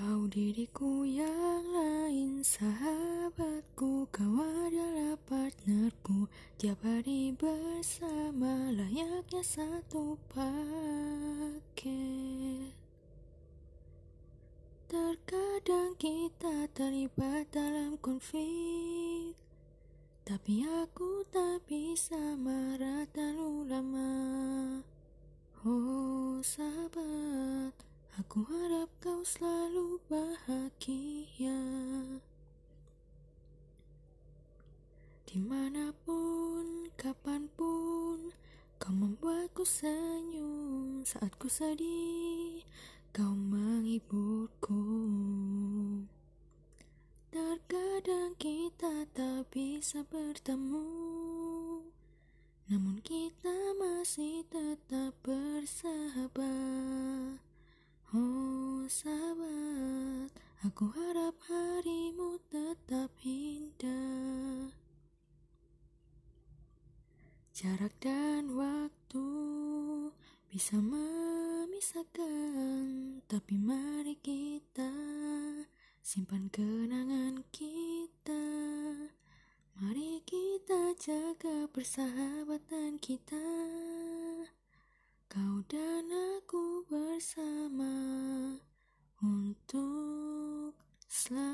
Kau diriku yang lain Sahabatku Kau adalah partnerku. Tiap hari bersama Layaknya satu paket. Terkadang kita terlibat dalam konflik Tapi aku tak bisa marah terlalu lama. Oh sahabat Aku harap kau selalu bahagia. Di mana pun, kapan pun Kau membuatku senyum Saat ku sedih Kau menghiburku. Terkadang kita tak bisa bertemu Namun kita masih tetap bersahabat sahabat, aku harap harimu tetap indah. Jarak dan waktu bisa memisahkan Tapi mari kita simpan kenangan kita. Mari kita jaga persahabatan kita. Kau dan Slow.